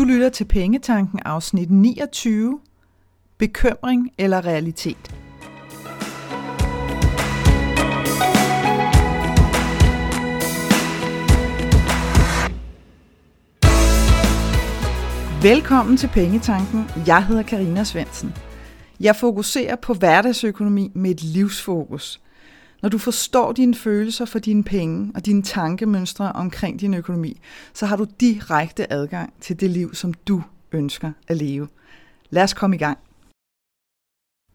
Du lytter til Pengetanken afsnit 29. Bekymring eller realitet? Velkommen til Pengetanken. Jeg hedder Karina Svensen. Jeg fokuserer på hverdagsøkonomi med et livsfokus. Når du forstår dine følelser for dine penge og dine tankemønstre omkring din økonomi, så har du direkte adgang til det liv, som du ønsker at leve. Lad os komme i gang.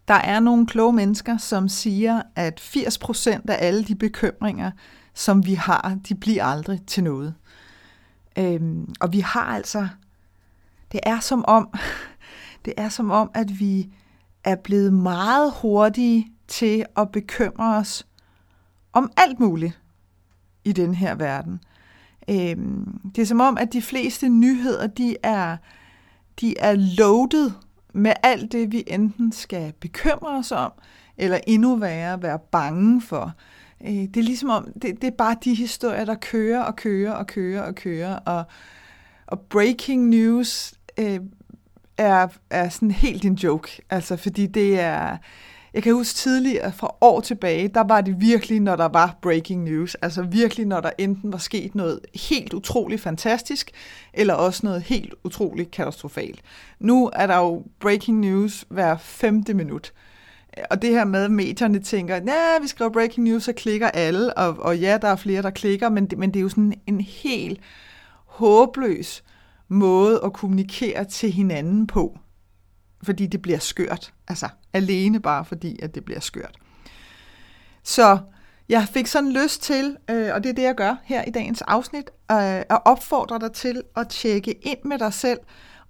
Der er nogle kloge mennesker, som siger, at 80% af alle de bekymringer, som vi har, de bliver aldrig til noget. Øhm, og vi har altså, det er som om, det er som om, at vi er blevet meget hurtige til at bekymre os om alt muligt i den her verden. Øhm, det er som om, at de fleste nyheder, de er, de er loaded med alt det, vi enten skal bekymre os om, eller endnu værre, være bange for. Øh, det er ligesom om, det, det er bare de historier, der kører og kører og kører og kører, og, og breaking news øh, er, er sådan helt en joke, altså fordi det er, jeg kan huske tidligere, fra år tilbage, der var det virkelig, når der var breaking news. Altså virkelig, når der enten var sket noget helt utroligt fantastisk, eller også noget helt utroligt katastrofalt. Nu er der jo breaking news hver femte minut. Og det her med, at medierne tænker, ja, vi skriver breaking news, så klikker alle, og, og ja, der er flere, der klikker, men det, men det er jo sådan en helt håbløs måde at kommunikere til hinanden på fordi det bliver skørt. Altså alene bare fordi, at det bliver skørt. Så jeg fik sådan lyst til, øh, og det er det, jeg gør her i dagens afsnit, øh, at opfordre dig til at tjekke ind med dig selv,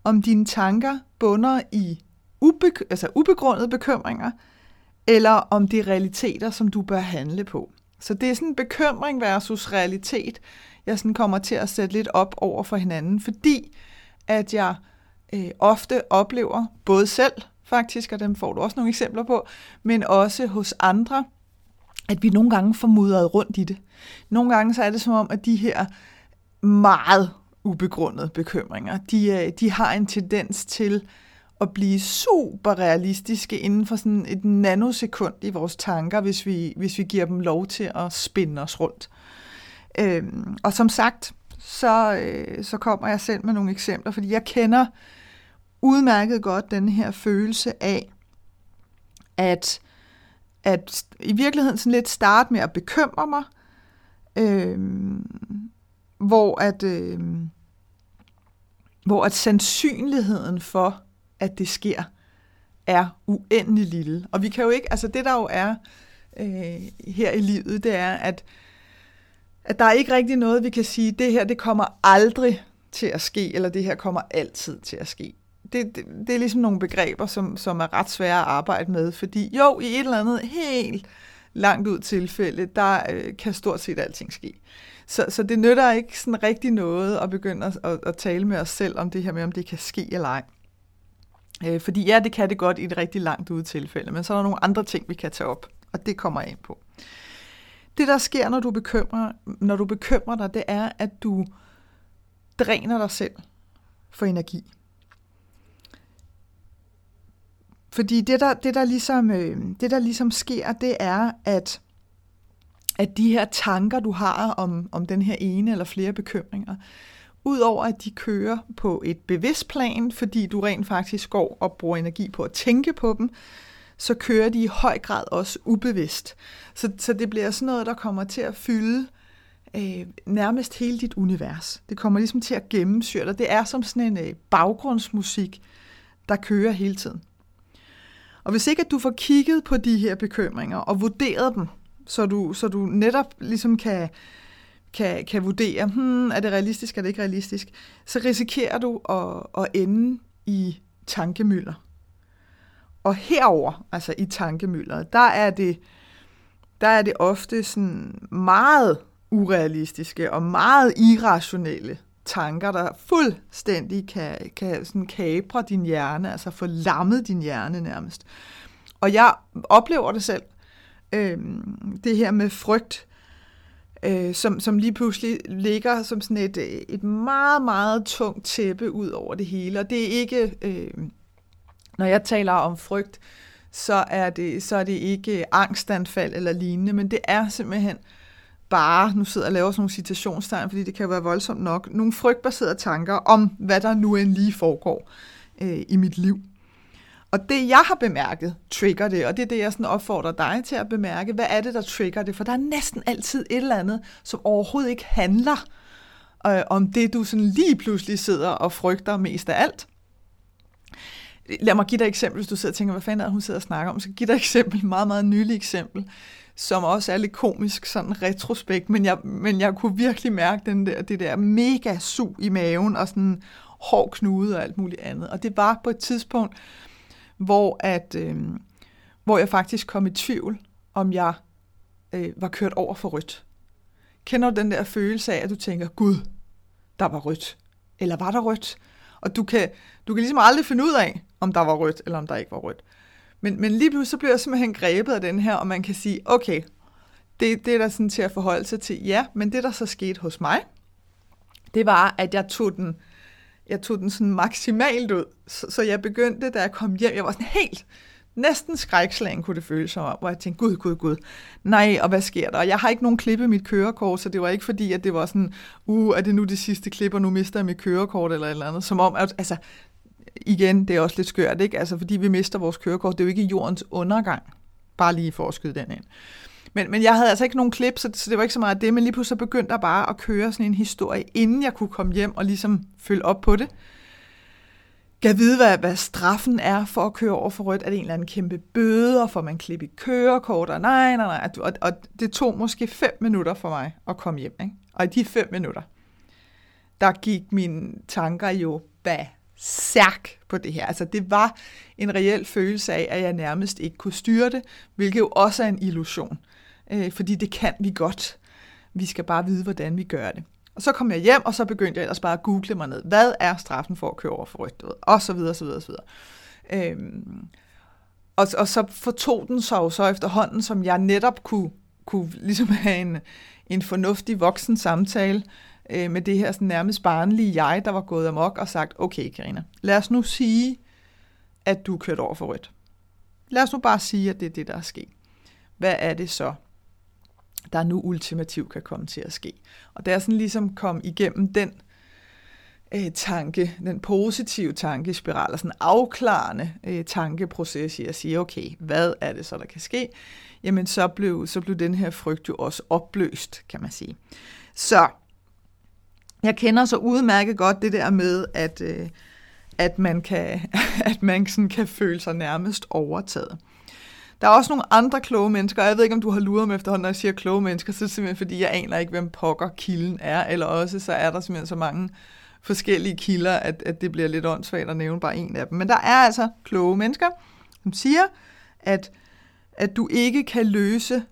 om dine tanker bunder i ube- altså ubegrundede bekymringer, eller om det er realiteter, som du bør handle på. Så det er sådan en bekymring versus realitet, jeg sådan kommer til at sætte lidt op over for hinanden, fordi at jeg øh, ofte oplever, både selv faktisk, og dem får du også nogle eksempler på, men også hos andre, at vi nogle gange får mudret rundt i det. Nogle gange så er det som om, at de her meget ubegrundede bekymringer, de, øh, de har en tendens til at blive super realistiske inden for sådan et nanosekund i vores tanker, hvis vi, hvis vi giver dem lov til at spinde os rundt. Øhm, og som sagt, så, øh, så kommer jeg selv med nogle eksempler, fordi jeg kender udmærket godt den her følelse af, at, at i virkeligheden sådan lidt starte med at bekymre mig, øh, hvor at øh, hvor at sandsynligheden for, at det sker, er uendelig lille. Og vi kan jo ikke, altså det der jo er øh, her i livet, det er, at, at der er ikke rigtig noget, vi kan sige, det her, det kommer aldrig til at ske, eller det her kommer altid til at ske det, det, det er ligesom nogle begreber, som, som er ret svære at arbejde med, fordi jo, i et eller andet helt langt ud tilfælde, der øh, kan stort set alting ske. Så, så det nytter ikke sådan rigtig noget at begynde at, at, at tale med os selv om det her med, om det kan ske eller ej. Øh, fordi ja, det kan det godt i et rigtig langt ud tilfælde, men så er der nogle andre ting, vi kan tage op, og det kommer jeg ind på. Det, der sker, når du bekymrer, når du bekymrer dig, det er, at du dræner dig selv for energi. Fordi det der, det, der ligesom, øh, det, der ligesom sker, det er, at, at de her tanker, du har om, om den her ene eller flere bekymringer, udover at de kører på et bevidst plan, fordi du rent faktisk går og bruger energi på at tænke på dem, så kører de i høj grad også ubevidst. Så, så det bliver sådan noget, der kommer til at fylde øh, nærmest hele dit univers. Det kommer ligesom til at gennemsyre dig. Det er som sådan en øh, baggrundsmusik, der kører hele tiden. Og hvis ikke at du får kigget på de her bekymringer og vurderet dem, så du, så du netop ligesom kan, kan, kan vurdere, hmm, er det realistisk, er det ikke realistisk, så risikerer du at, at ende i tankemøller. Og herover, altså i tankemølleret, der er det, der er det ofte sådan meget urealistiske og meget irrationelle tanker, der fuldstændig kan, kan sådan kapre din hjerne, altså få lammet din hjerne nærmest. Og jeg oplever det selv, øh, det her med frygt, øh, som, som lige pludselig ligger som sådan et, et meget, meget tungt tæppe ud over det hele. Og det er ikke, øh, når jeg taler om frygt, så er det, så er det ikke angstanfald eller lignende, men det er simpelthen bare, nu sidder jeg og laver sådan nogle citationstegn, fordi det kan være voldsomt nok, nogle frygtbaserede tanker om, hvad der nu end lige foregår øh, i mit liv. Og det, jeg har bemærket, trigger det, og det er det, jeg sådan opfordrer dig til at bemærke. Hvad er det, der trigger det? For der er næsten altid et eller andet, som overhovedet ikke handler øh, om det, du sådan lige pludselig sidder og frygter mest af alt. Lad mig give dig et eksempel, hvis du sidder og tænker, hvad fanden er hun sidder og snakker om. Så giv dig et eksempel, et meget, meget nyligt eksempel, som også er lidt komisk, sådan retrospekt, men jeg, men jeg kunne virkelig mærke den der, det der mega sug i maven, og sådan hård knude og alt muligt andet. Og det var på et tidspunkt, hvor, at, øh, hvor jeg faktisk kom i tvivl, om jeg øh, var kørt over for rødt. Kender du den der følelse af, at du tænker, Gud, der var rødt, eller var der rødt? Og du kan, du kan ligesom aldrig finde ud af, om der var rødt, eller om der ikke var rødt. Men, men lige pludselig så bliver jeg simpelthen grebet af den her, og man kan sige, okay, det, det er der sådan til at forholde sig til. Ja, men det der så skete hos mig, det var, at jeg tog den, jeg tog den sådan maksimalt ud. Så, så jeg begyndte, da jeg kom hjem, jeg var sådan helt, næsten skrækslagen kunne det føles som om, hvor jeg tænkte, gud, gud, gud, nej, og hvad sker der? Og jeg har ikke nogen klippe i mit kørekort, så det var ikke fordi, at det var sådan, uh, er det nu det sidste klip, og nu mister jeg mit kørekort eller et eller andet. Som om, at, altså, igen, det er også lidt skørt, ikke? Altså, fordi vi mister vores kørekort, det er jo ikke jordens undergang. Bare lige for at skyde den ind. Men, men jeg havde altså ikke nogen klip, så, så det var ikke så meget det, men lige pludselig begyndte jeg bare at køre sådan en historie, inden jeg kunne komme hjem og ligesom følge op på det. Gav vide, hvad, hvad straffen er for at køre over for rødt. Er det en eller anden kæmpe bøde, og får man klip i kørekort? Og nej, nej, nej. Og, og det tog måske fem minutter for mig at komme hjem. Ikke? Og i de fem minutter, der gik mine tanker jo bag særk på det her. Altså det var en reel følelse af, at jeg nærmest ikke kunne styre det, hvilket jo også er en illusion. Øh, fordi det kan vi godt. Vi skal bare vide, hvordan vi gør det. Og så kom jeg hjem, og så begyndte jeg ellers bare at google mig ned. Hvad er straffen for at køre over for rødt? Og så videre, så videre, så videre. Øhm, og, og så fortog den sig jo så efterhånden, som jeg netop kunne, kunne ligesom have en, en fornuftig voksen samtale øh, med det her sådan nærmest barnlige jeg, der var gået amok og sagt, okay Karina, lad os nu sige, at du kørte over for rødt. Lad os nu bare sige, at det er det, der er sket. Hvad er det så, der nu ultimativt kan komme til at ske? Og det er sådan ligesom kom igennem den øh, tanke, den positive tankespiral, og sådan afklarende øh, tankeproces i at sige, okay, hvad er det så, der kan ske? Jamen, så blev, så blev den her frygt jo også opløst, kan man sige. Så jeg kender så udmærket godt det der med, at, øh, at man, kan, at man sådan kan føle sig nærmest overtaget. Der er også nogle andre kloge mennesker, og jeg ved ikke, om du har luret mig efterhånden, når jeg siger kloge mennesker, så er det simpelthen, fordi jeg aner ikke, hvem pokker kilden er, eller også så er der simpelthen så mange forskellige kilder, at, at det bliver lidt åndssvagt at nævne bare en af dem. Men der er altså kloge mennesker, som siger, at, at du ikke kan løse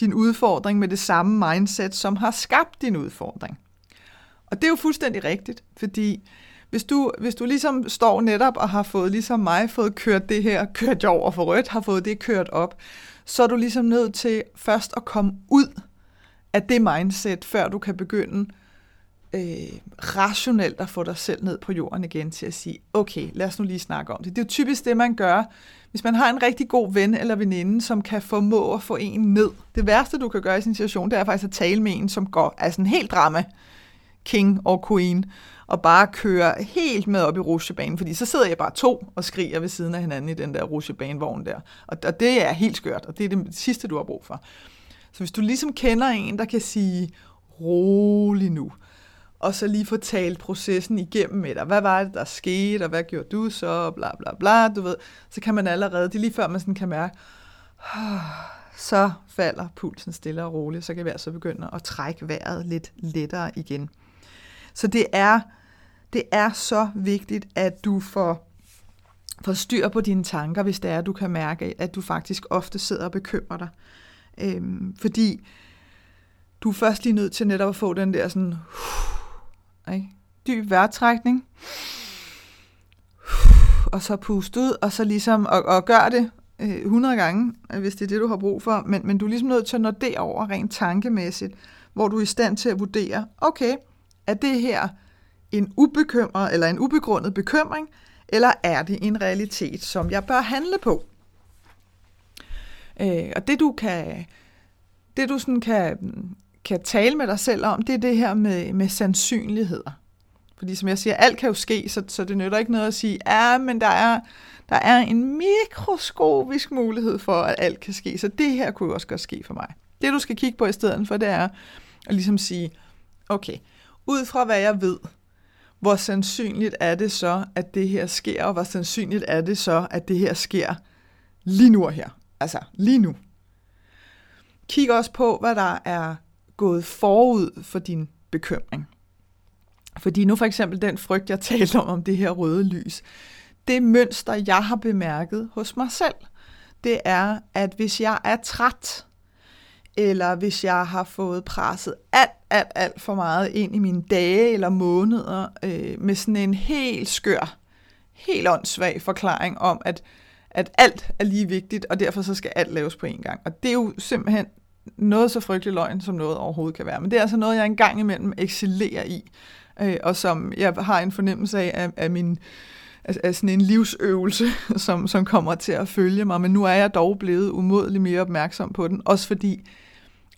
din udfordring med det samme mindset, som har skabt din udfordring. Og det er jo fuldstændig rigtigt, fordi hvis du, hvis du ligesom står netop og har fået, ligesom mig, fået kørt det her, kørt jeg over for rødt, har fået det kørt op, så er du ligesom nødt til først at komme ud af det mindset, før du kan begynde øh, rationelt at få dig selv ned på jorden igen til at sige, okay, lad os nu lige snakke om det. Det er jo typisk det, man gør, hvis man har en rigtig god ven eller veninde, som kan formå at få en ned. Det værste, du kan gøre i sin situation, det er faktisk at tale med en, som går af sådan helt drama king og queen, og bare køre helt med op i rusjebanen, fordi så sidder jeg bare to og skriger ved siden af hinanden i den der rusjebanevogn der. Og, og det er helt skørt, og det er det sidste, du har brug for. Så hvis du ligesom kender en, der kan sige, rolig nu, og så lige få talt processen igennem med dig. Hvad var det, der skete, og hvad gjorde du så, bla bla bla, du ved. Så kan man allerede, det er lige før man sådan kan mærke, ah, så falder pulsen stille og roligt, så kan vi altså begynde at trække vejret lidt lettere igen. Så det er, det er så vigtigt, at du får, får styr på dine tanker, hvis det er, at du kan mærke, at du faktisk ofte sidder og bekymrer dig. Øhm, fordi du er først lige nødt til netop at få den der sådan, uh, ikke? dyb vejrtrækning, og så puste ud, og så ligesom, og, og gør det øh, 100 gange, hvis det er det, du har brug for, men, men du er ligesom nødt til at nå det over rent tankemæssigt, hvor du er i stand til at vurdere, okay, er det her en ubekymret eller en ubegrundet bekymring, eller er det en realitet, som jeg bør handle på? Øh, og det du kan, det du sådan kan, kan tale med dig selv om, det er det her med, med sandsynligheder. Fordi som jeg siger, alt kan jo ske, så, så det nytter ikke noget at sige, ja, men der er, der er en mikroskopisk mulighed for, at alt kan ske, så det her kunne jo også godt ske for mig. Det du skal kigge på i stedet for, det er at ligesom sige, okay, ud fra hvad jeg ved, hvor sandsynligt er det så, at det her sker, og hvor sandsynligt er det så, at det her sker lige nu og her. Altså lige nu. Kig også på, hvad der er gået forud for din bekymring. Fordi nu for eksempel den frygt, jeg talte om, om det her røde lys, det mønster, jeg har bemærket hos mig selv, det er, at hvis jeg er træt, eller hvis jeg har fået presset alt, alt, alt for meget ind i mine dage eller måneder, øh, med sådan en helt skør, helt åndssvag forklaring om, at, at alt er lige vigtigt, og derfor så skal alt laves på en gang. Og det er jo simpelthen noget så frygtelig løgn, som noget overhovedet kan være. Men det er altså noget, jeg engang imellem excellerer i, øh, og som jeg har en fornemmelse af, af, af min af, af sådan en livsøvelse, som, som kommer til at følge mig. Men nu er jeg dog blevet umådeligt mere opmærksom på den, også fordi,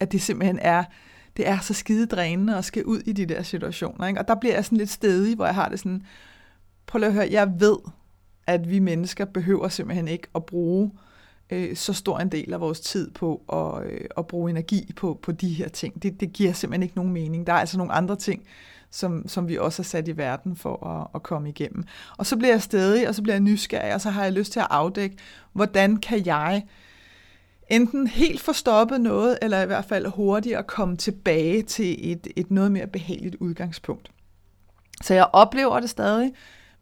at det simpelthen er, det er så skide drænende at skal ud i de der situationer. Ikke? Og der bliver jeg sådan lidt stedig, hvor jeg har det sådan, prøv at høre, jeg ved, at vi mennesker behøver simpelthen ikke at bruge øh, så stor en del af vores tid på at, øh, at bruge energi på, på de her ting. Det, det giver simpelthen ikke nogen mening. Der er altså nogle andre ting, som, som vi også har sat i verden for at, at komme igennem. Og så bliver jeg stedig, og så bliver jeg nysgerrig, og så har jeg lyst til at afdække, hvordan kan jeg enten helt få stoppet noget, eller i hvert fald hurtigere komme tilbage til et, et noget mere behageligt udgangspunkt. Så jeg oplever det stadig,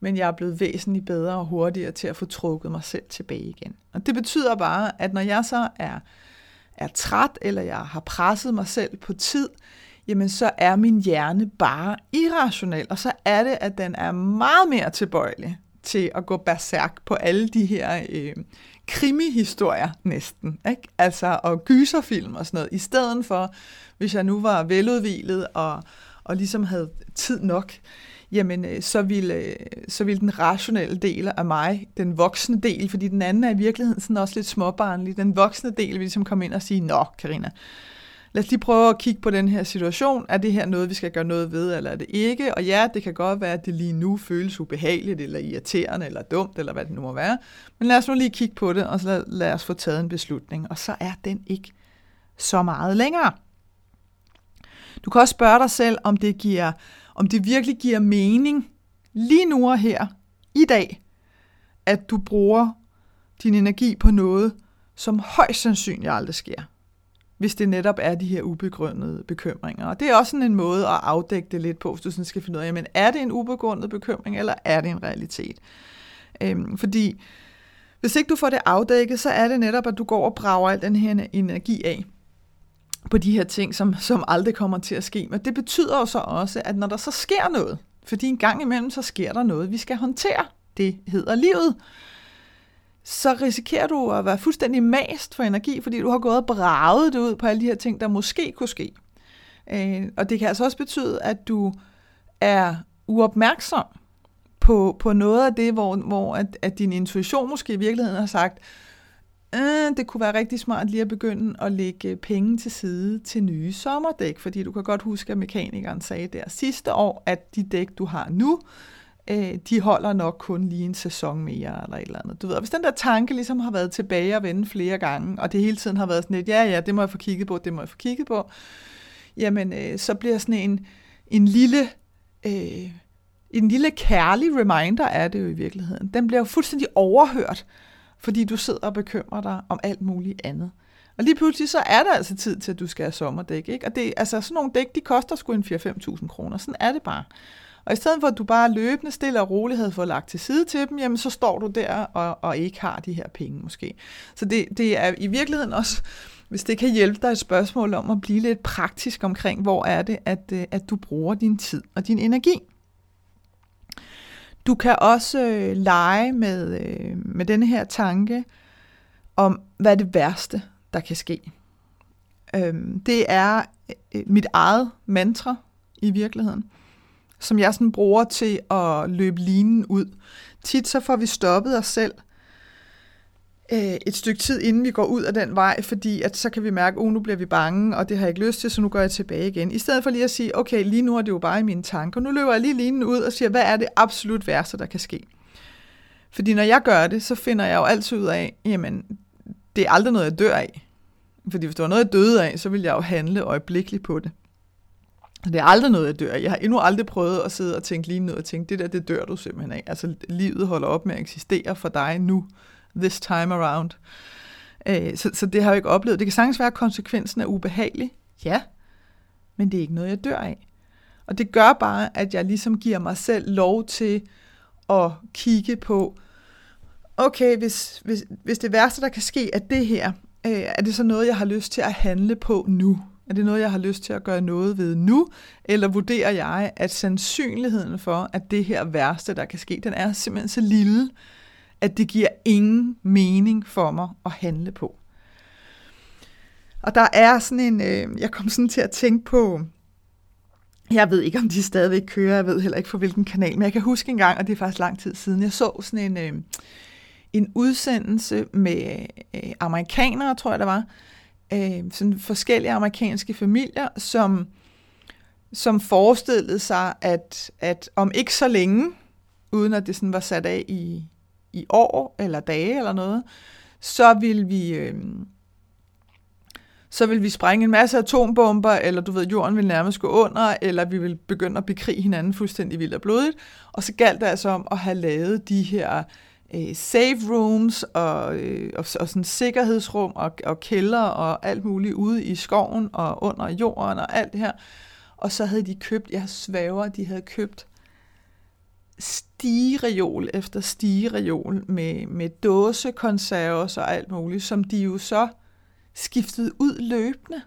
men jeg er blevet væsentligt bedre og hurtigere til at få trukket mig selv tilbage igen. Og det betyder bare, at når jeg så er, er træt, eller jeg har presset mig selv på tid, jamen så er min hjerne bare irrationel, og så er det, at den er meget mere tilbøjelig til at gå berserk på alle de her øh, krimihistorier næsten, ikke? altså og gyserfilm og sådan noget, i stedet for, hvis jeg nu var veludvilet og, og ligesom havde tid nok, jamen øh, så ville, øh, så ville den rationelle del af mig, den voksne del, fordi den anden er i virkeligheden sådan også lidt småbarnlig, den voksne del ville ligesom komme ind og sige, nå Karina, lad os lige prøve at kigge på den her situation. Er det her noget, vi skal gøre noget ved, eller er det ikke? Og ja, det kan godt være, at det lige nu føles ubehageligt, eller irriterende, eller dumt, eller hvad det nu må være. Men lad os nu lige kigge på det, og så lad, lad os få taget en beslutning. Og så er den ikke så meget længere. Du kan også spørge dig selv, om det, giver, om det virkelig giver mening lige nu og her, i dag, at du bruger din energi på noget, som højst sandsynligt aldrig sker hvis det netop er de her ubegrundede bekymringer. Og det er også sådan en måde at afdække det lidt på, hvis du sådan skal finde ud af, jamen, er det en ubegrundet bekymring, eller er det en realitet? Øhm, fordi hvis ikke du får det afdækket, så er det netop, at du går og brager al den her energi af på de her ting, som, som aldrig kommer til at ske. Men det betyder jo så også, at når der så sker noget, fordi en gang imellem, så sker der noget, vi skal håndtere. Det hedder livet så risikerer du at være fuldstændig mast for energi, fordi du har gået og braget det ud på alle de her ting, der måske kunne ske. Øh, og det kan altså også betyde, at du er uopmærksom på, på noget af det, hvor, hvor at, at din intuition måske i virkeligheden har sagt, øh, det kunne være rigtig smart lige at begynde at lægge penge til side til nye sommerdæk, fordi du kan godt huske, at mekanikeren sagde der sidste år, at de dæk, du har nu, øh, Øh, de holder nok kun lige en sæson mere, eller et eller andet. Du ved, hvis den der tanke ligesom har været tilbage og vende flere gange, og det hele tiden har været sådan lidt, ja, ja, det må jeg få kigget på, det må jeg få kigget på, jamen, øh, så bliver sådan en, en lille, øh, en lille kærlig reminder er det jo i virkeligheden. Den bliver jo fuldstændig overhørt, fordi du sidder og bekymrer dig om alt muligt andet. Og lige pludselig så er der altså tid til, at du skal have sommerdæk. Ikke? Og det, altså, sådan nogle dæk, de koster sgu en 4-5.000 kroner. Sådan er det bare. Og i stedet for, at du bare løbende stille og roligt havde fået lagt til side til dem, jamen så står du der og, og ikke har de her penge måske. Så det, det er i virkeligheden også, hvis det kan hjælpe dig et spørgsmål om at blive lidt praktisk omkring, hvor er det, at, øh, at du bruger din tid og din energi. Du kan også øh, lege med, øh, med denne her tanke om, hvad er det værste, der kan ske. Øhm, det er øh, mit eget mantra i virkeligheden, som jeg sådan bruger til at løbe linen ud. Tit så får vi stoppet os selv øh, et stykke tid, inden vi går ud af den vej, fordi at så kan vi mærke, at oh, nu bliver vi bange, og det har jeg ikke lyst til, så nu går jeg tilbage igen. I stedet for lige at sige, okay, lige nu er det jo bare i mine tanker. Nu løber jeg lige linen ud og siger, hvad er det absolut værste, der kan ske? Fordi når jeg gør det, så finder jeg jo altid ud af, jamen, det er aldrig noget, jeg dør af. Fordi hvis det var noget, jeg døde af, så ville jeg jo handle øjeblikkeligt på det. Det er aldrig noget, jeg dør af. Jeg har endnu aldrig prøvet at sidde og tænke lige ned og tænke, det der, det dør du simpelthen af. Altså, livet holder op med at eksistere for dig nu, this time around. Øh, så, så det har jeg ikke oplevet. Det kan sagtens være, at konsekvensen er ubehagelig. Ja, men det er ikke noget, jeg dør af. Og det gør bare, at jeg ligesom giver mig selv lov til at kigge på, okay, hvis, hvis, hvis det værste, der kan ske, er det her, øh, er det så noget, jeg har lyst til at handle på nu? Er det noget, jeg har lyst til at gøre noget ved nu? Eller vurderer jeg, at sandsynligheden for, at det her værste, der kan ske, den er simpelthen så lille, at det giver ingen mening for mig at handle på. Og der er sådan en, øh, jeg kom sådan til at tænke på, jeg ved ikke, om de stadigvæk kører, jeg ved heller ikke for hvilken kanal, men jeg kan huske en gang, og det er faktisk lang tid siden, jeg så sådan en, øh, en udsendelse med øh, amerikanere, tror jeg der var, øh, sådan forskellige amerikanske familier, som, som forestillede sig, at, at om ikke så længe, uden at det sådan var sat af i, i år eller dage eller noget, så vil vi... Øh, så vil vi sprænge en masse atombomber, eller du ved, jorden vil nærmest gå under, eller vi vil begynde at bekrige hinanden fuldstændig vildt og blodigt. Og så galt det altså om at have lavet de her øh, safe rooms og, øh, og, og sådan sikkerhedsrum og, og kælder og alt muligt ude i skoven og under jorden og alt det her. Og så havde de købt, jeg svæver, de havde købt stigereol efter stigereol med, med dåsekonserves og alt muligt, som de jo så skiftede ud løbende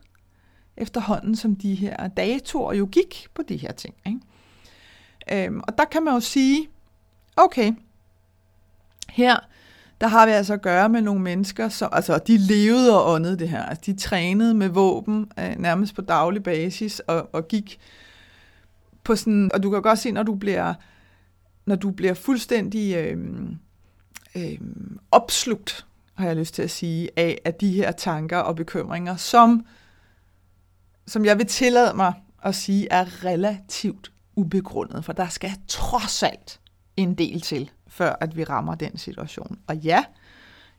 efterhånden, som de her datoer jo gik på de her ting. Ikke? Øhm, og der kan man jo sige, okay, her der har vi altså at gøre med nogle mennesker, som, altså de levede og åndede det her. Altså, de trænede med våben øh, nærmest på daglig basis og, og gik på sådan, og du kan godt se, når du bliver, når du bliver fuldstændig øh, øh, opslugt, har jeg lyst til at sige, af, af de her tanker og bekymringer, som, som jeg vil tillade mig at sige, er relativt ubegrundet, for der skal trods alt en del til, før at vi rammer den situation. Og ja,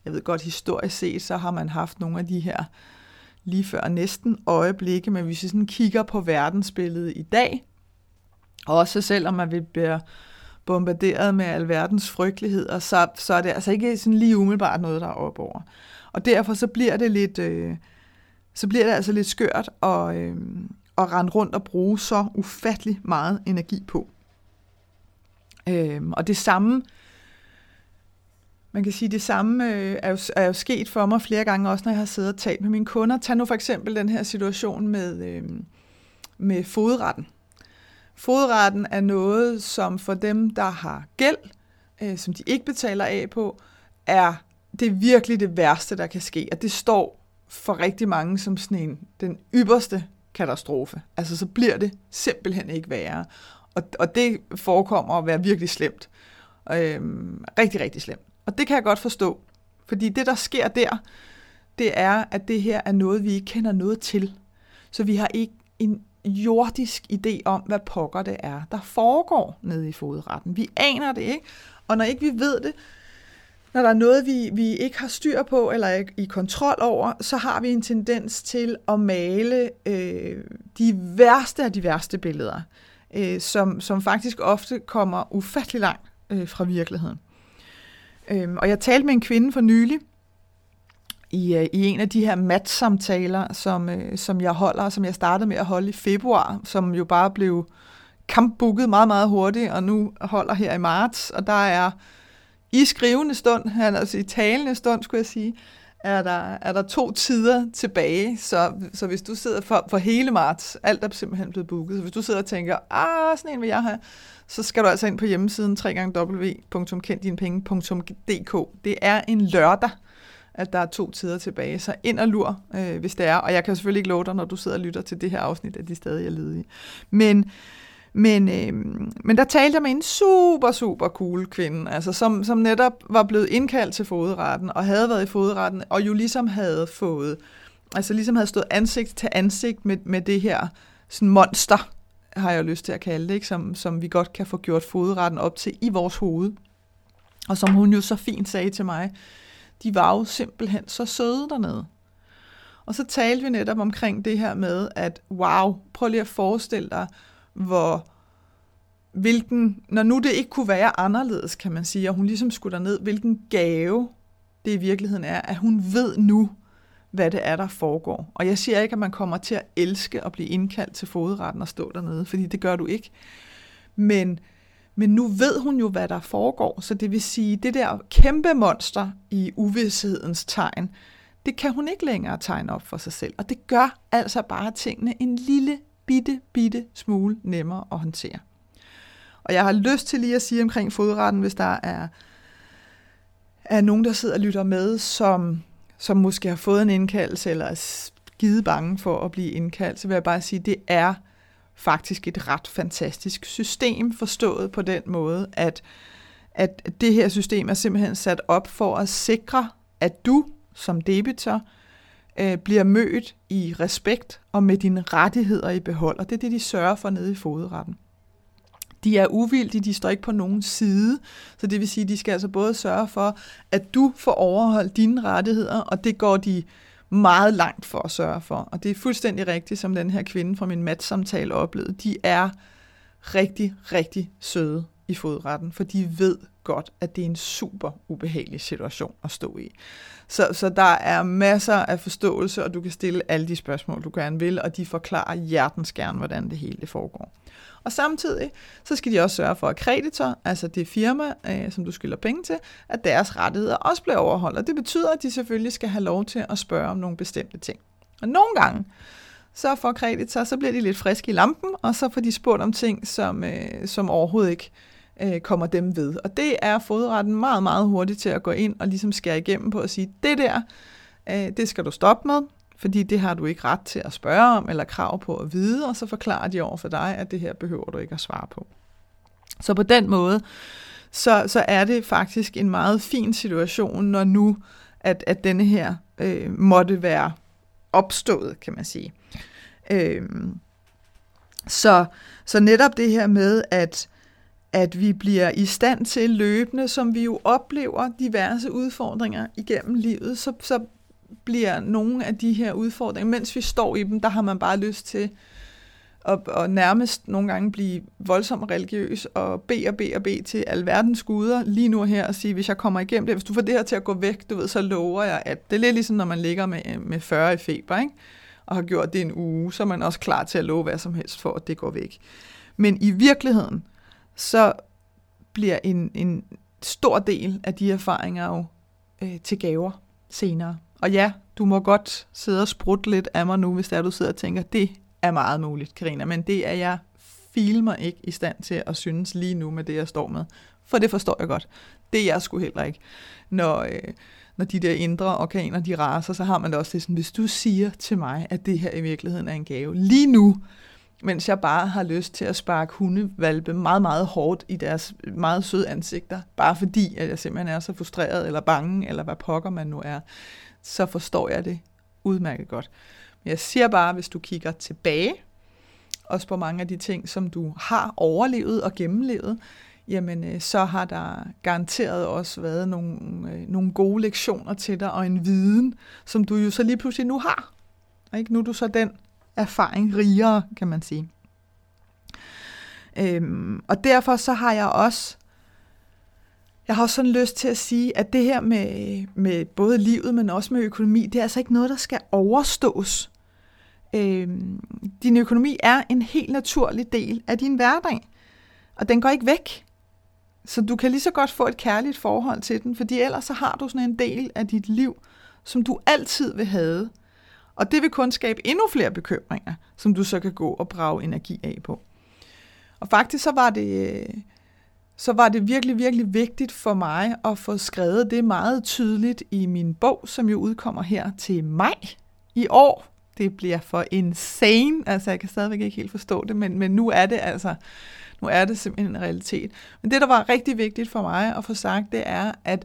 jeg ved godt, historisk set, så har man haft nogle af de her lige før næsten øjeblikke, men hvis vi sådan kigger på verdensbilledet i dag, også selvom man vil blive bombarderet med alverdens frygteligheder, så, så er det altså ikke sådan lige umiddelbart noget, der er op over. Og derfor så bliver det lidt, øh, så bliver det altså lidt skørt at, øh, at rende rundt og bruge så ufattelig meget energi på. Øh, og det samme, man kan sige, det samme øh, er, jo, er jo sket for mig flere gange, også når jeg har siddet og talt med mine kunder. Tag nu for eksempel den her situation med, øh, med fodretten. Fodretten er noget, som for dem, der har gæld, øh, som de ikke betaler af på, er det er virkelig det værste, der kan ske. Og det står for rigtig mange som sådan en, den ypperste katastrofe. Altså så bliver det simpelthen ikke værre. Og, og det forekommer at være virkelig slemt. Øhm, rigtig, rigtig slemt. Og det kan jeg godt forstå. Fordi det, der sker der, det er, at det her er noget, vi ikke kender noget til. Så vi har ikke en jordisk idé om, hvad pokker det er, der foregår nede i fodretten. Vi aner det ikke, og når ikke vi ved det, når der er noget, vi, vi ikke har styr på eller er i kontrol over, så har vi en tendens til at male øh, de værste af de værste billeder, øh, som, som faktisk ofte kommer ufattelig langt øh, fra virkeligheden. Øhm, og jeg talte med en kvinde for nylig, i, øh, i en af de her matsamtaler, som, øh, som jeg holder, som jeg startede med at holde i februar, som jo bare blev kampbooket meget, meget hurtigt, og nu holder her i marts, og der er i skrivende stund, altså i talende stund, skulle jeg sige, er der, er der to tider tilbage, så, så hvis du sidder for, for hele marts, alt er simpelthen blevet booket, så hvis du sidder og tænker, ah, sådan en vil jeg have, så skal du altså ind på hjemmesiden www.kenddinepenge.dk. Det er en lørdag, at der er to tider tilbage. Så ind og lur, øh, hvis det er. Og jeg kan selvfølgelig ikke love dig, når du sidder og lytter til det her afsnit, at de stadig er ledige. Men, men, øh, men der talte jeg med en super, super cool kvinde, altså som, som netop var blevet indkaldt til fodretten, og havde været i fodretten, og jo ligesom havde fået, altså ligesom havde stået ansigt til ansigt med, med det her sådan monster, har jeg lyst til at kalde det, ikke? Som, som vi godt kan få gjort fodretten op til i vores hoved. Og som hun jo så fint sagde til mig, de var jo simpelthen så søde dernede. Og så talte vi netop omkring det her med, at wow, prøv lige at forestille dig, hvor hvilken, når nu det ikke kunne være anderledes, kan man sige, og hun ligesom skulle derned, hvilken gave det i virkeligheden er, at hun ved nu, hvad det er, der foregår. Og jeg siger ikke, at man kommer til at elske at blive indkaldt til fodretten og stå dernede, fordi det gør du ikke. Men, men nu ved hun jo, hvad der foregår, så det vil sige, det der kæmpe monster i uvidshedens tegn, det kan hun ikke længere tegne op for sig selv. Og det gør altså bare tingene en lille, bitte, bitte smule nemmere at håndtere. Og jeg har lyst til lige at sige omkring fodretten, hvis der er, er nogen, der sidder og lytter med, som som måske har fået en indkaldelse, eller er skide bange for at blive indkaldt, så vil jeg bare sige, at det er faktisk et ret fantastisk system, forstået på den måde, at, at det her system er simpelthen sat op for at sikre, at du som debitor øh, bliver mødt i respekt og med dine rettigheder i behold, og det er det, de sørger for nede i fodretten. De er uvildige, de står ikke på nogen side, så det vil sige, de skal altså både sørge for, at du får overholdt dine rettigheder, og det går de meget langt for at sørge for. Og det er fuldstændig rigtigt, som den her kvinde fra min matsamtale oplevede. De er rigtig, rigtig søde i fodretten, for de ved godt, at det er en super ubehagelig situation at stå i. Så, så der er masser af forståelse, og du kan stille alle de spørgsmål, du gerne vil, og de forklarer hjertens gerne, hvordan det hele foregår. Og samtidig så skal de også sørge for, at kreditor, altså det firma, øh, som du skylder penge til, at deres rettigheder også bliver overholdt. Og det betyder, at de selvfølgelig skal have lov til at spørge om nogle bestemte ting. Og nogle gange, så får kreditor, så bliver de lidt friske i lampen, og så får de spurgt om ting, som, øh, som overhovedet ikke øh, Øh, kommer dem ved. Og det er fodretten meget, meget hurtigt til at gå ind og ligesom skære igennem på at sige, det der, øh, det skal du stoppe med, fordi det har du ikke ret til at spørge om eller krav på at vide, og så forklarer de over for dig, at det her behøver du ikke at svare på. Så på den måde, så, så er det faktisk en meget fin situation, når nu, at, at denne her øh, måtte være opstået, kan man sige. Øh, så, så netop det her med, at, at vi bliver i stand til løbende, som vi jo oplever diverse udfordringer igennem livet, så, så bliver nogle af de her udfordringer, mens vi står i dem, der har man bare lyst til at, at nærmest nogle gange blive voldsomt religiøs og bede og bede og bede til alverdens guder lige nu her og sige, hvis jeg kommer igennem det, hvis du får det her til at gå væk, du ved, så lover jeg, at det er lidt ligesom, når man ligger med, med 40 i feber, ikke? og har gjort det en uge, så er man også klar til at love hvad som helst for, at det går væk. Men i virkeligheden, så bliver en, en stor del af de erfaringer jo øh, til gaver senere. Og ja, du må godt sidde og sprutte lidt af mig nu, hvis der du sidder og tænker, det er meget muligt, Karina, men det er jeg filmer ikke i stand til at synes lige nu med det, jeg står med. For det forstår jeg godt. Det er jeg sgu heller ikke. Når, øh, når de der indre orkaner, de raser, så har man det også det sådan, hvis du siger til mig, at det her i virkeligheden er en gave, lige nu, mens jeg bare har lyst til at sparke hundevalpe meget, meget hårdt i deres meget søde ansigter, bare fordi, at jeg simpelthen er så frustreret eller bange, eller hvad pokker man nu er, så forstår jeg det udmærket godt. Men jeg siger bare, hvis du kigger tilbage, også på mange af de ting, som du har overlevet og gennemlevet, jamen øh, så har der garanteret også været nogle, øh, nogle gode lektioner til dig, og en viden, som du jo så lige pludselig nu har. Ikke? Nu er du så den erfaring rigere, kan man sige. Øhm, og derfor så har jeg også jeg har også sådan lyst til at sige, at det her med, med både livet, men også med økonomi, det er altså ikke noget, der skal overstås. Øhm, din økonomi er en helt naturlig del af din hverdag, og den går ikke væk. Så du kan lige så godt få et kærligt forhold til den, fordi ellers så har du sådan en del af dit liv, som du altid vil have. Og det vil kun skabe endnu flere bekymringer, som du så kan gå og brage energi af på. Og faktisk så var det så var det virkelig, virkelig vigtigt for mig at få skrevet det meget tydeligt i min bog, som jo udkommer her til maj i år. Det bliver for insane, altså jeg kan stadigvæk ikke helt forstå det, men, men nu er det altså, nu er det simpelthen en realitet. Men det, der var rigtig vigtigt for mig at få sagt, det er, at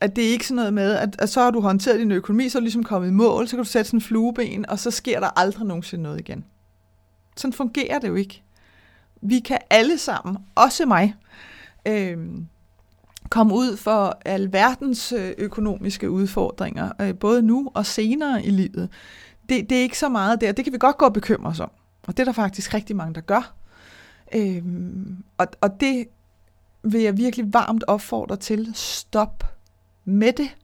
at det er ikke sådan noget med, at, at så har du håndteret din økonomi, så er du ligesom kommet i mål, så kan du sætte sådan en flueben, og så sker der aldrig nogensinde noget igen. Sådan fungerer det jo ikke. Vi kan alle sammen, også mig, øh, komme ud for alverdens øh, økonomiske udfordringer, øh, både nu og senere i livet. Det, det er ikke så meget der. Det kan vi godt gå og bekymre os om. Og det er der faktisk rigtig mange, der gør. Øh, og, og det vil jeg virkelig varmt opfordre til. Stop med det.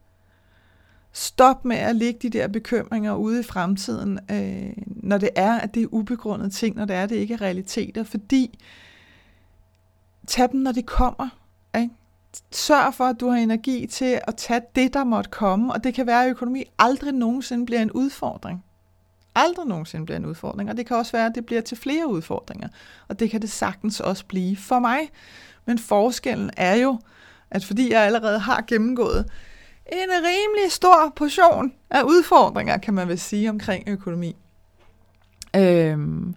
Stop med at lægge de der bekymringer ude i fremtiden, øh, når det er, at det er ubegrundede ting, når det er, at det ikke er realiteter, fordi tag dem, når det kommer. Ikke? Sørg for, at du har energi til at tage det, der måtte komme, og det kan være, at økonomi aldrig nogensinde bliver en udfordring. Aldrig nogensinde bliver en udfordring, og det kan også være, at det bliver til flere udfordringer, og det kan det sagtens også blive for mig. Men forskellen er jo, at fordi jeg allerede har gennemgået en rimelig stor portion af udfordringer, kan man vel sige, omkring økonomi. Øhm,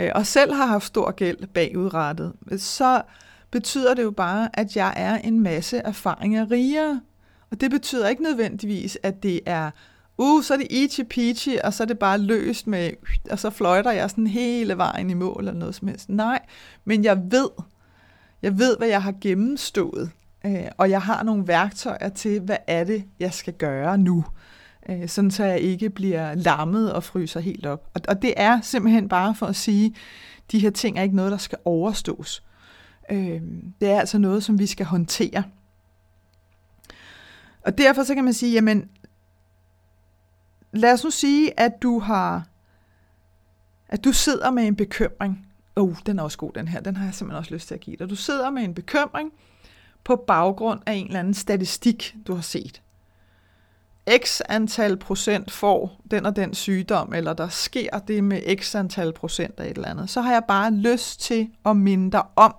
øh, og selv har haft stor gæld bagudrettet, så betyder det jo bare, at jeg er en masse erfaringer rigere. Og det betyder ikke nødvendigvis, at det er, uh, så er det itchy peachy, og så er det bare løst med, og så fløjter jeg sådan hele vejen i mål, eller noget som helst. Nej, men jeg ved, jeg ved, hvad jeg har gennemstået. Øh, og jeg har nogle værktøjer til, hvad er det, jeg skal gøre nu, øh, sådan så jeg ikke bliver lammet og fryser helt op. Og, og det er simpelthen bare for at sige, de her ting er ikke noget, der skal overstås. Øh, det er altså noget, som vi skal håndtere. Og derfor så kan man sige, jamen, lad os nu sige, at du har, at du sidder med en bekymring. Åh, oh, den er også god, den her. Den har jeg simpelthen også lyst til at give dig. Du sidder med en bekymring, på baggrund af en eller anden statistik, du har set. X antal procent får den og den sygdom, eller der sker det med x antal procent af et eller andet, så har jeg bare lyst til at minde dig om,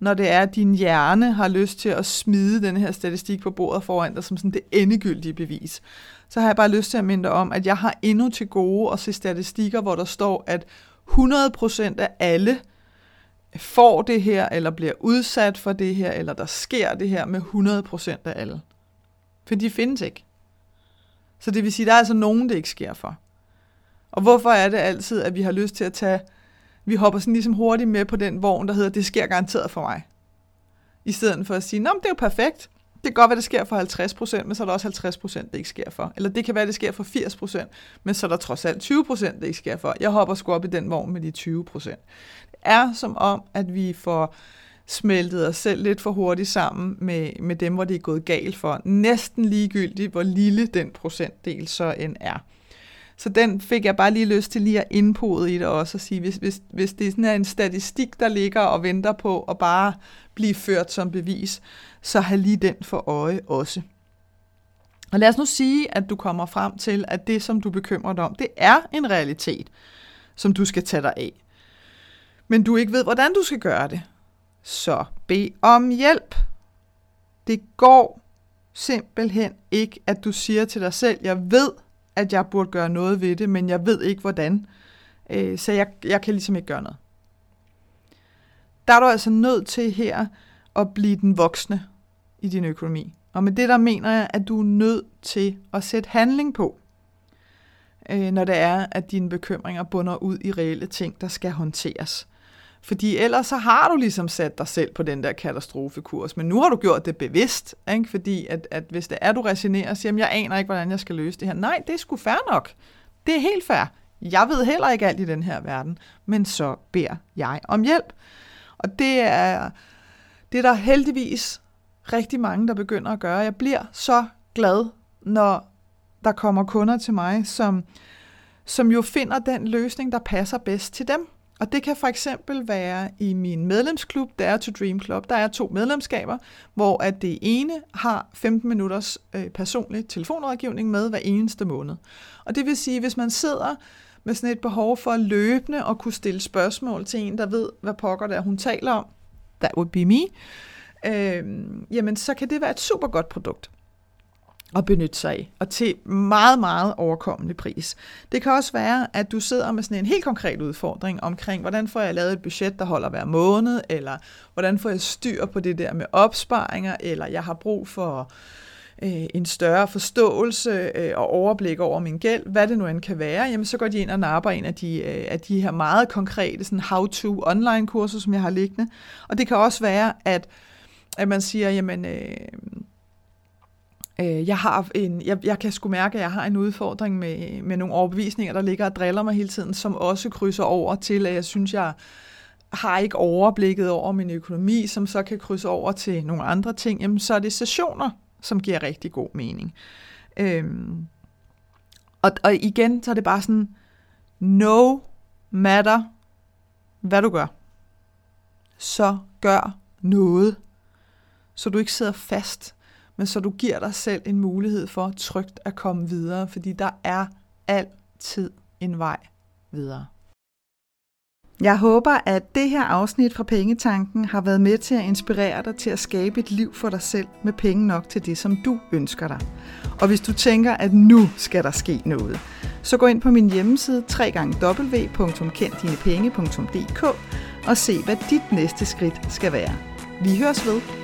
når det er, at din hjerne har lyst til at smide den her statistik på bordet foran dig som sådan det endegyldige bevis, så har jeg bare lyst til at minde dig om, at jeg har endnu til gode at se statistikker, hvor der står, at 100% af alle får det her, eller bliver udsat for det her, eller der sker det her med 100% af alle. For de findes ikke. Så det vil sige, der er altså nogen, det ikke sker for. Og hvorfor er det altid, at vi har lyst til at tage, vi hopper sådan ligesom hurtigt med på den vogn, der hedder, det sker garanteret for mig. I stedet for at sige, nå, men det er jo perfekt. Det kan godt være, det sker for 50%, men så er der også 50%, det ikke sker for. Eller det kan være, det sker for 80%, men så er der trods alt 20%, det ikke sker for. Jeg hopper sgu op i den vogn med de 20% er som om, at vi får smeltet os selv lidt for hurtigt sammen med, med dem, hvor det er gået galt for. Næsten ligegyldigt, hvor lille den procentdel så end er. Så den fik jeg bare lige lyst til lige at indpode i det også, og sige, hvis, hvis, hvis det er en statistik, der ligger og venter på at bare blive ført som bevis, så har lige den for øje også. Og lad os nu sige, at du kommer frem til, at det, som du bekymrer dig om, det er en realitet, som du skal tage dig af men du ikke ved, hvordan du skal gøre det, så bed om hjælp. Det går simpelthen ikke, at du siger til dig selv, jeg ved, at jeg burde gøre noget ved det, men jeg ved ikke, hvordan. Øh, så jeg, jeg kan ligesom ikke gøre noget. Der er du altså nødt til her at blive den voksne i din økonomi. Og med det der mener jeg, at du er nødt til at sætte handling på, øh, når det er, at dine bekymringer bunder ud i reelle ting, der skal håndteres. Fordi ellers så har du ligesom sat dig selv på den der katastrofekurs, men nu har du gjort det bevidst, ikke? fordi at, at hvis det er, du resignerer og siger, jeg aner ikke, hvordan jeg skal løse det her. Nej, det er sgu fair nok. Det er helt fair. Jeg ved heller ikke alt i den her verden, men så beder jeg om hjælp. Og det er, det er der heldigvis rigtig mange, der begynder at gøre. Jeg bliver så glad, når der kommer kunder til mig, som, som jo finder den løsning, der passer bedst til dem. Og det kan for eksempel være i min medlemsklub, der er to Dream Club. Der er to medlemskaber, hvor at det ene har 15 minutters øh, personlig telefonrådgivning med hver eneste måned. Og det vil sige, hvis man sidder med sådan et behov for løbende at kunne stille spørgsmål til en, der ved, hvad pokker der hun taler om, that would be me, øh, jamen så kan det være et super godt produkt at benytte sig af, og til meget, meget overkommelig pris. Det kan også være, at du sidder med sådan en helt konkret udfordring omkring, hvordan får jeg lavet et budget, der holder hver måned, eller hvordan får jeg styr på det der med opsparinger, eller jeg har brug for øh, en større forståelse øh, og overblik over min gæld, hvad det nu end kan være, jamen så går de ind og napper en af de, øh, af de her meget konkrete sådan how-to online kurser, som jeg har liggende. Og det kan også være, at, at man siger, jamen... Øh, Øh, jeg har en, jeg, jeg kan sgu mærke, at jeg har en udfordring med, med nogle overbevisninger, der ligger og driller mig hele tiden, som også krydser over til, at jeg synes, jeg har ikke overblikket over min økonomi, som så kan krydse over til nogle andre ting, jamen så er det sessioner, som giver rigtig god mening. Øhm, og, og igen, så er det bare sådan, no matter, hvad du gør, så gør noget, så du ikke sidder fast men så du giver dig selv en mulighed for trygt at komme videre, fordi der er altid en vej videre. Jeg håber, at det her afsnit fra Pengetanken har været med til at inspirere dig til at skabe et liv for dig selv med penge nok til det, som du ønsker dig. Og hvis du tænker, at nu skal der ske noget, så gå ind på min hjemmeside www.kenddinepenge.dk og se, hvad dit næste skridt skal være. Vi høres ved.